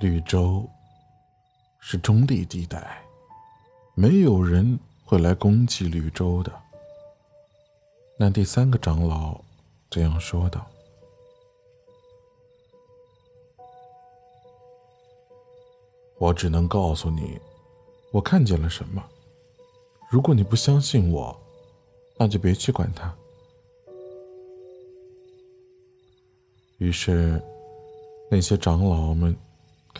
绿洲是中立地带，没有人会来攻击绿洲的。那第三个长老这样说道：“我只能告诉你，我看见了什么。如果你不相信我，那就别去管他。”于是，那些长老们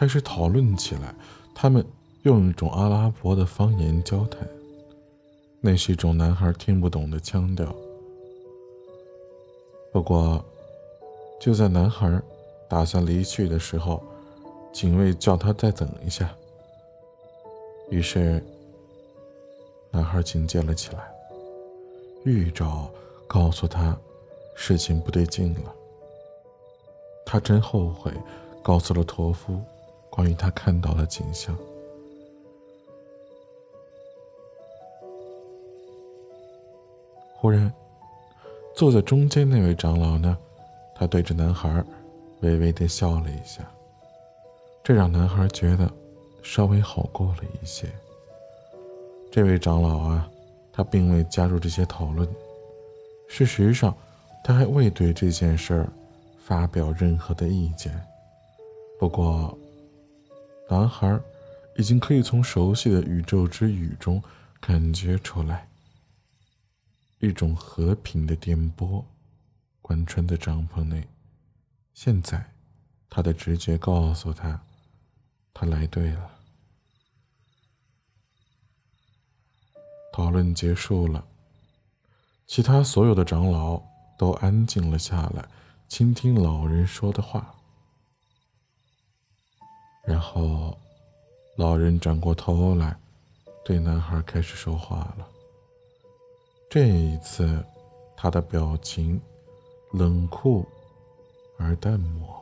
开始讨论起来。他们用一种阿拉伯的方言交谈，那是一种男孩听不懂的腔调。不过，就在男孩打算离去的时候，警卫叫他再等一下。于是，男孩警戒了起来。预兆告诉他，事情不对劲了。他真后悔，告诉了驼夫关于他看到的景象。忽然，坐在中间那位长老呢，他对着男孩微微的笑了一下，这让男孩觉得稍微好过了一些。这位长老啊，他并未加入这些讨论，事实上，他还未对这件事儿。发表任何的意见。不过，男孩已经可以从熟悉的宇宙之语中感觉出来，一种和平的电波贯穿在帐篷内。现在，他的直觉告诉他，他来对了。讨论结束了，其他所有的长老都安静了下来。倾听老人说的话，然后，老人转过头来，对男孩开始说话了。这一次，他的表情冷酷而淡漠。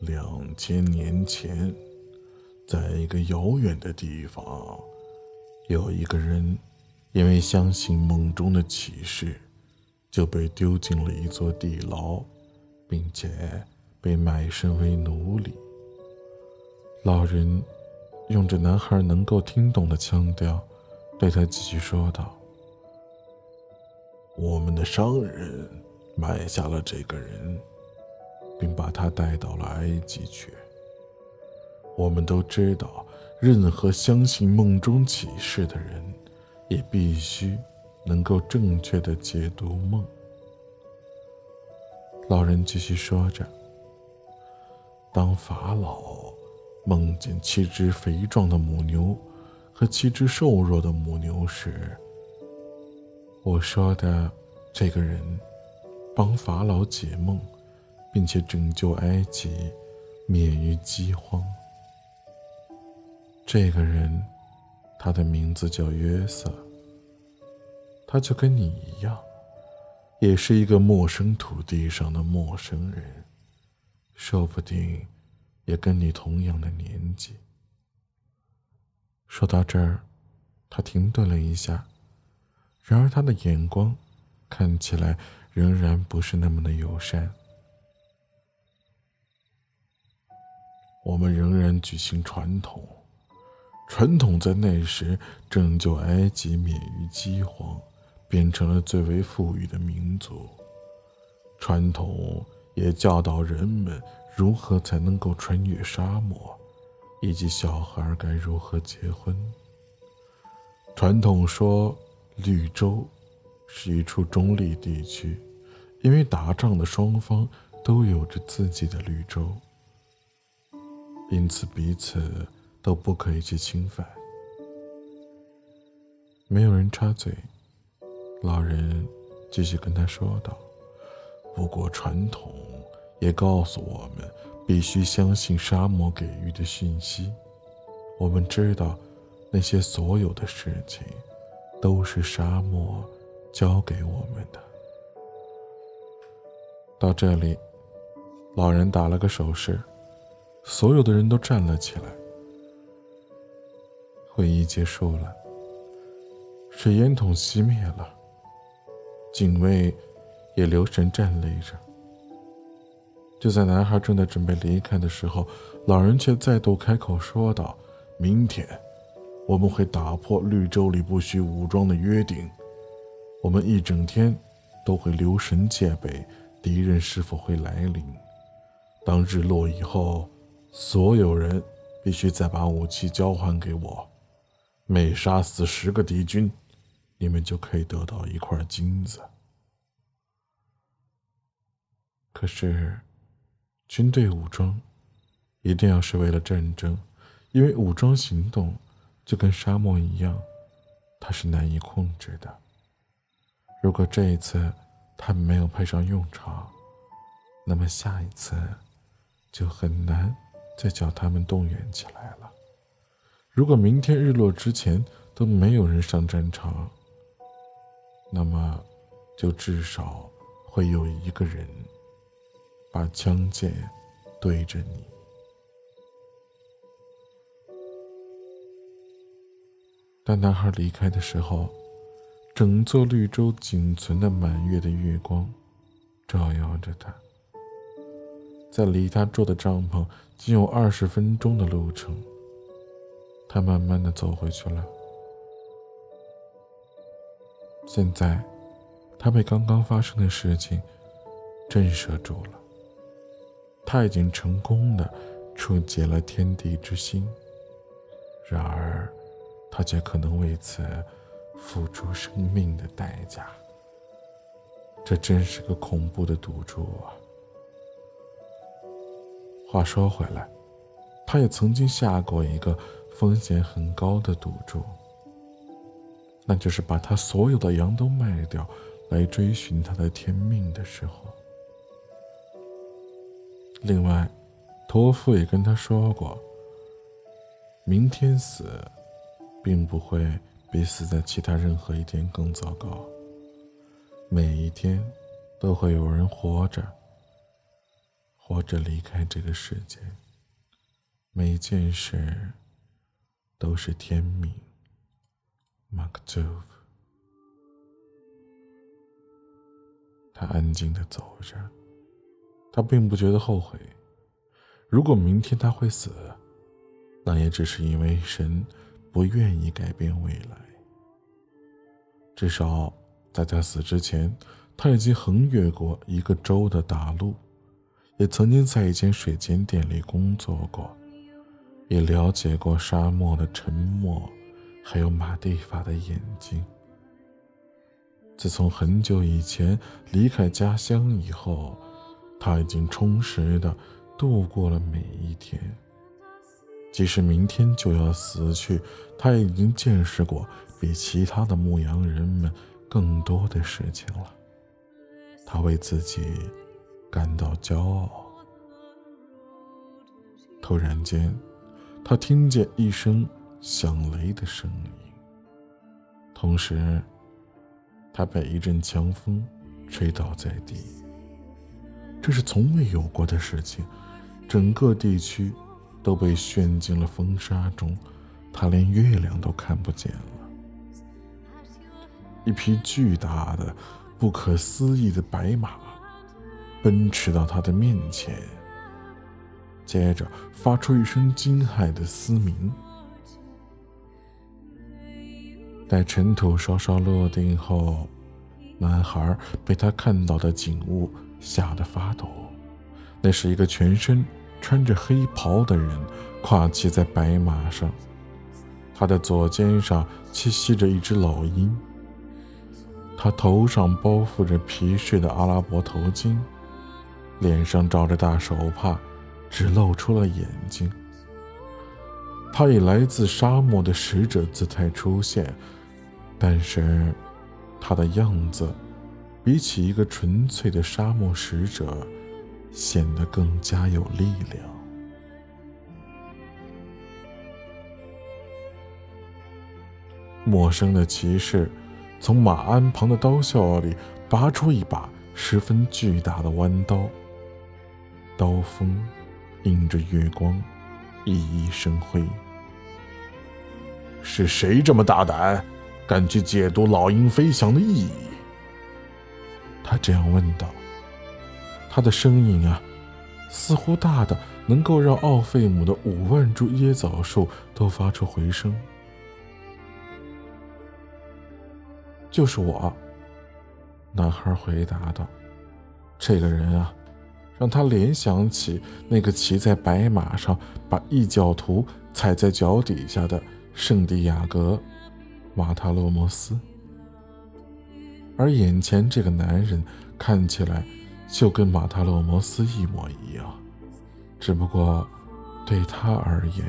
两千年前，在一个遥远的地方，有一个人，因为相信梦中的启示。就被丢进了一座地牢，并且被卖身为奴隶。老人用着男孩能够听懂的腔调，对他继续说道：“我们的商人买下了这个人，并把他带到了埃及去。我们都知道，任何相信梦中启示的人，也必须。”能够正确的解读梦。老人继续说着：“当法老梦见七只肥壮的母牛和七只瘦弱的母牛时，我说的这个人帮法老解梦，并且拯救埃及免于饥荒。这个人，他的名字叫约瑟。”他就跟你一样，也是一个陌生土地上的陌生人，说不定也跟你同样的年纪。说到这儿，他停顿了一下，然而他的眼光看起来仍然不是那么的友善。我们仍然举行传统，传统在那时拯救埃及免于饥荒。变成了最为富裕的民族，传统也教导人们如何才能够穿越沙漠，以及小孩该如何结婚。传统说，绿洲是一处中立地区，因为打仗的双方都有着自己的绿洲，因此彼此都不可以去侵犯。没有人插嘴。老人继续跟他说道：“不过传统也告诉我们，必须相信沙漠给予的讯息。我们知道，那些所有的事情，都是沙漠教给我们的。”到这里，老人打了个手势，所有的人都站了起来。会议结束了，水烟筒熄灭了。警卫也留神站立着。就在男孩正在准备离开的时候，老人却再度开口说道：“明天，我们会打破绿洲里不许武装的约定。我们一整天都会留神戒备，敌人是否会来临。当日落以后，所有人必须再把武器交还给我。每杀死十个敌军，你们就可以得到一块金子。可是。”军队武装，一定要是为了战争，因为武装行动就跟沙漠一样，它是难以控制的。如果这一次他们没有派上用场，那么下一次就很难再叫他们动员起来了。如果明天日落之前都没有人上战场，那么就至少会有一个人。把枪剑对着你。当男孩离开的时候，整座绿洲仅存的满月的月光照耀着他。在离他住的帐篷仅有二十分钟的路程，他慢慢的走回去了。现在，他被刚刚发生的事情震慑住了。他已经成功的触及了天地之心，然而，他却可能为此付出生命的代价。这真是个恐怖的赌注啊！话说回来，他也曾经下过一个风险很高的赌注，那就是把他所有的羊都卖掉，来追寻他的天命的时候。另外，托夫也跟他说过，明天死，并不会比死在其他任何一天更糟糕。每一天，都会有人活着，活着离开这个世界。每件事，都是天命。马克·佐夫，他安静的走着。他并不觉得后悔。如果明天他会死，那也只是因为神不愿意改变未来。至少在他死之前，他已经横越过一个州的大陆，也曾经在一间水煎店里工作过，也了解过沙漠的沉默，还有马蒂法的眼睛。自从很久以前离开家乡以后。他已经充实的度过了每一天，即使明天就要死去，他已经见识过比其他的牧羊人们更多的事情了。他为自己感到骄傲。突然间，他听见一声响雷的声音，同时，他被一阵强风吹倒在地。这是从未有过的事情，整个地区都被陷进了风沙中，他连月亮都看不见了。一匹巨大的、不可思议的白马奔驰到他的面前，接着发出一声惊骇的嘶鸣。待尘土稍稍落定后，男孩被他看到的景物。吓得发抖，那是一个全身穿着黑袍的人，跨骑在白马上，他的左肩上栖息着一只老鹰，他头上包覆着皮质的阿拉伯头巾，脸上罩着大手帕，只露出了眼睛。他以来自沙漠的使者姿态出现，但是他的样子。比起一个纯粹的沙漠使者，显得更加有力量。陌生的骑士从马鞍旁的刀鞘里拔出一把十分巨大的弯刀，刀锋映着月光，熠熠生辉。是谁这么大胆，敢去解读老鹰飞翔的意义？他这样问道：“他的声音啊，似乎大的能够让奥费姆的五万株椰枣树都发出回声。就是我，男孩回答道：“这个人啊，让他联想起那个骑在白马上把异教徒踩在脚底下的圣地亚哥·马塔洛摩斯。而眼前这个男人看起来就跟马塔洛摩斯一模一样，只不过对他而言，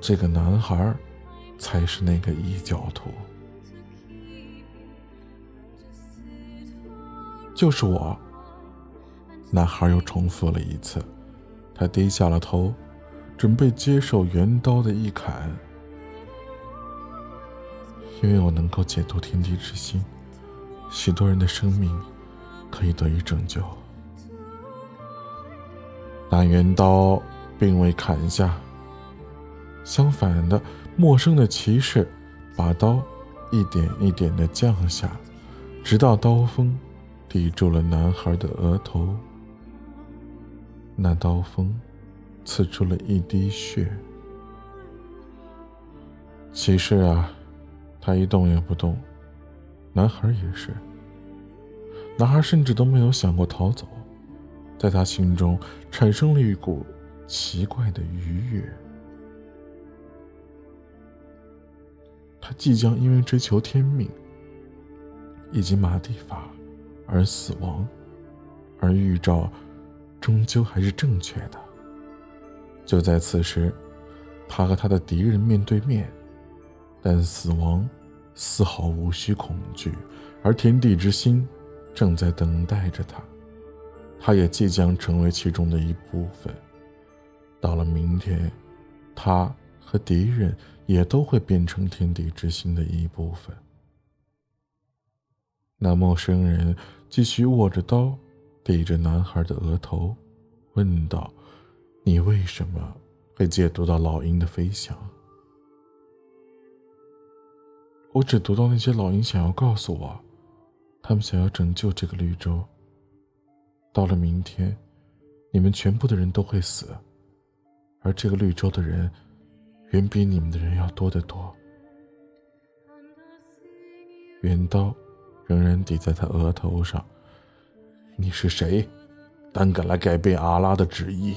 这个男孩才是那个异教徒。”就是我。男孩又重复了一次，他低下了头，准备接受圆刀的一砍。因为我能够解读天地之心，许多人的生命可以得以拯救。那圆刀并未砍下，相反的，陌生的骑士把刀一点一点的降下，直到刀锋。抵住了男孩的额头，那刀锋刺出了一滴血。骑士啊，他一动也不动，男孩也是。男孩甚至都没有想过逃走，在他心中产生了一股奇怪的愉悦。他即将因为追求天命以及马蒂法。而死亡，而预兆，终究还是正确的。就在此时，他和他的敌人面对面，但死亡丝毫无需恐惧，而天地之心正在等待着他，他也即将成为其中的一部分。到了明天，他和敌人也都会变成天地之心的一部分。那陌生人继续握着刀，抵着男孩的额头，问道：“你为什么会解读到老鹰的飞翔？”我只读到那些老鹰想要告诉我，他们想要拯救这个绿洲。到了明天，你们全部的人都会死，而这个绿洲的人，远比你们的人要多得多。圆刀。仍然抵在他额头上。你是谁？胆敢来改变阿拉的旨意？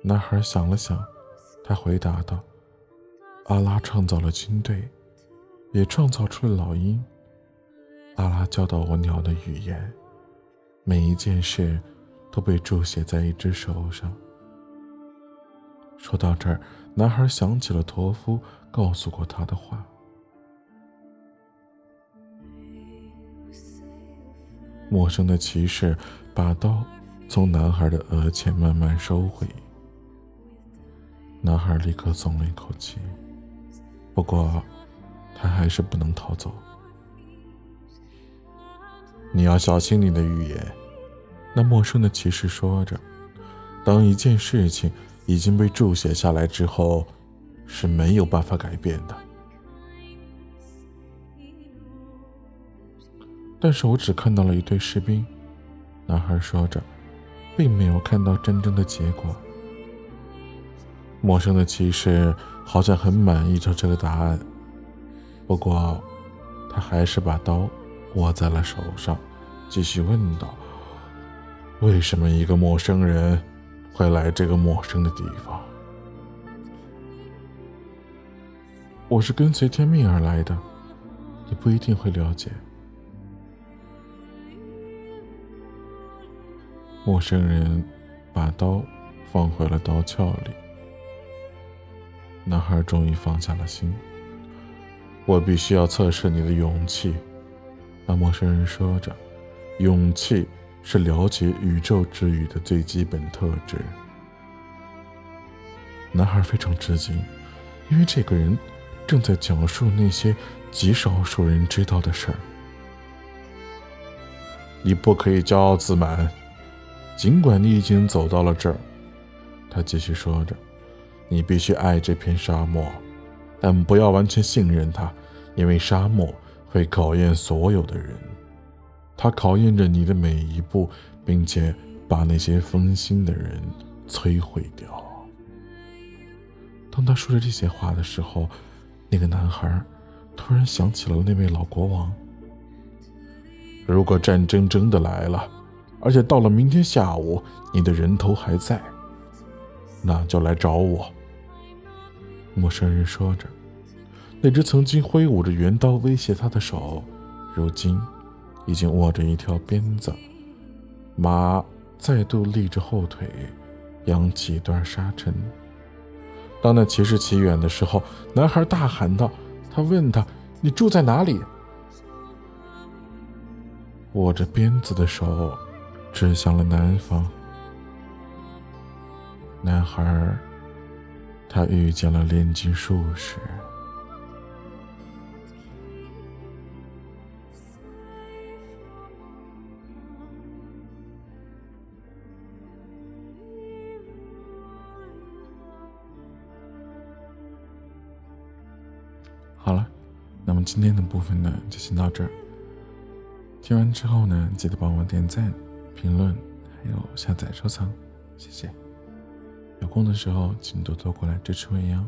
男孩想了想，他回答道：“阿拉创造了军队，也创造出了老鹰。阿拉教导我鸟的语言，每一件事都被注写在一只手上。”说到这儿，男孩想起了驼夫告诉过他的话。陌生的骑士把刀从男孩的额前慢慢收回，男孩立刻松了一口气。不过，他还是不能逃走。你要小心你的语言，那陌生的骑士说着。当一件事情。已经被注写下来之后，是没有办法改变的。但是我只看到了一队士兵，男孩说着，并没有看到真正的结果。陌生的骑士好像很满意着这个答案，不过他还是把刀握在了手上，继续问道：“为什么一个陌生人？”会来这个陌生的地方。我是跟随天命而来的，你不一定会了解。陌生人把刀放回了刀鞘里。男孩终于放下了心。我必须要测试你的勇气，那陌生人说着，勇气。是了解宇宙之语的最基本特质。男孩非常吃惊，因为这个人正在讲述那些极少数人知道的事儿。你不可以骄傲自满，尽管你已经走到了这儿。他继续说着：“你必须爱这片沙漠，但不要完全信任它，因为沙漠会考验所有的人。”它考验着你的每一步，并且把那些分心的人摧毁掉。当他说着这些话的时候，那个男孩突然想起了那位老国王。如果战争真的来了，而且到了明天下午你的人头还在，那就来找我。陌生人说着，那只曾经挥舞着圆刀威胁他的手，如今已经握着一条鞭子。马再度立着后腿，扬起一段沙尘。当那骑士骑远的时候，男孩大喊道：“他问他，你住在哪里？”握着鞭子的手指向了南方。男孩，他遇见了炼金术士。好了，那么今天的部分呢，就先到这儿。听完之后呢，记得帮我点赞、评论，还有下载收藏，谢谢。有空的时候，请多多过来支持我哟。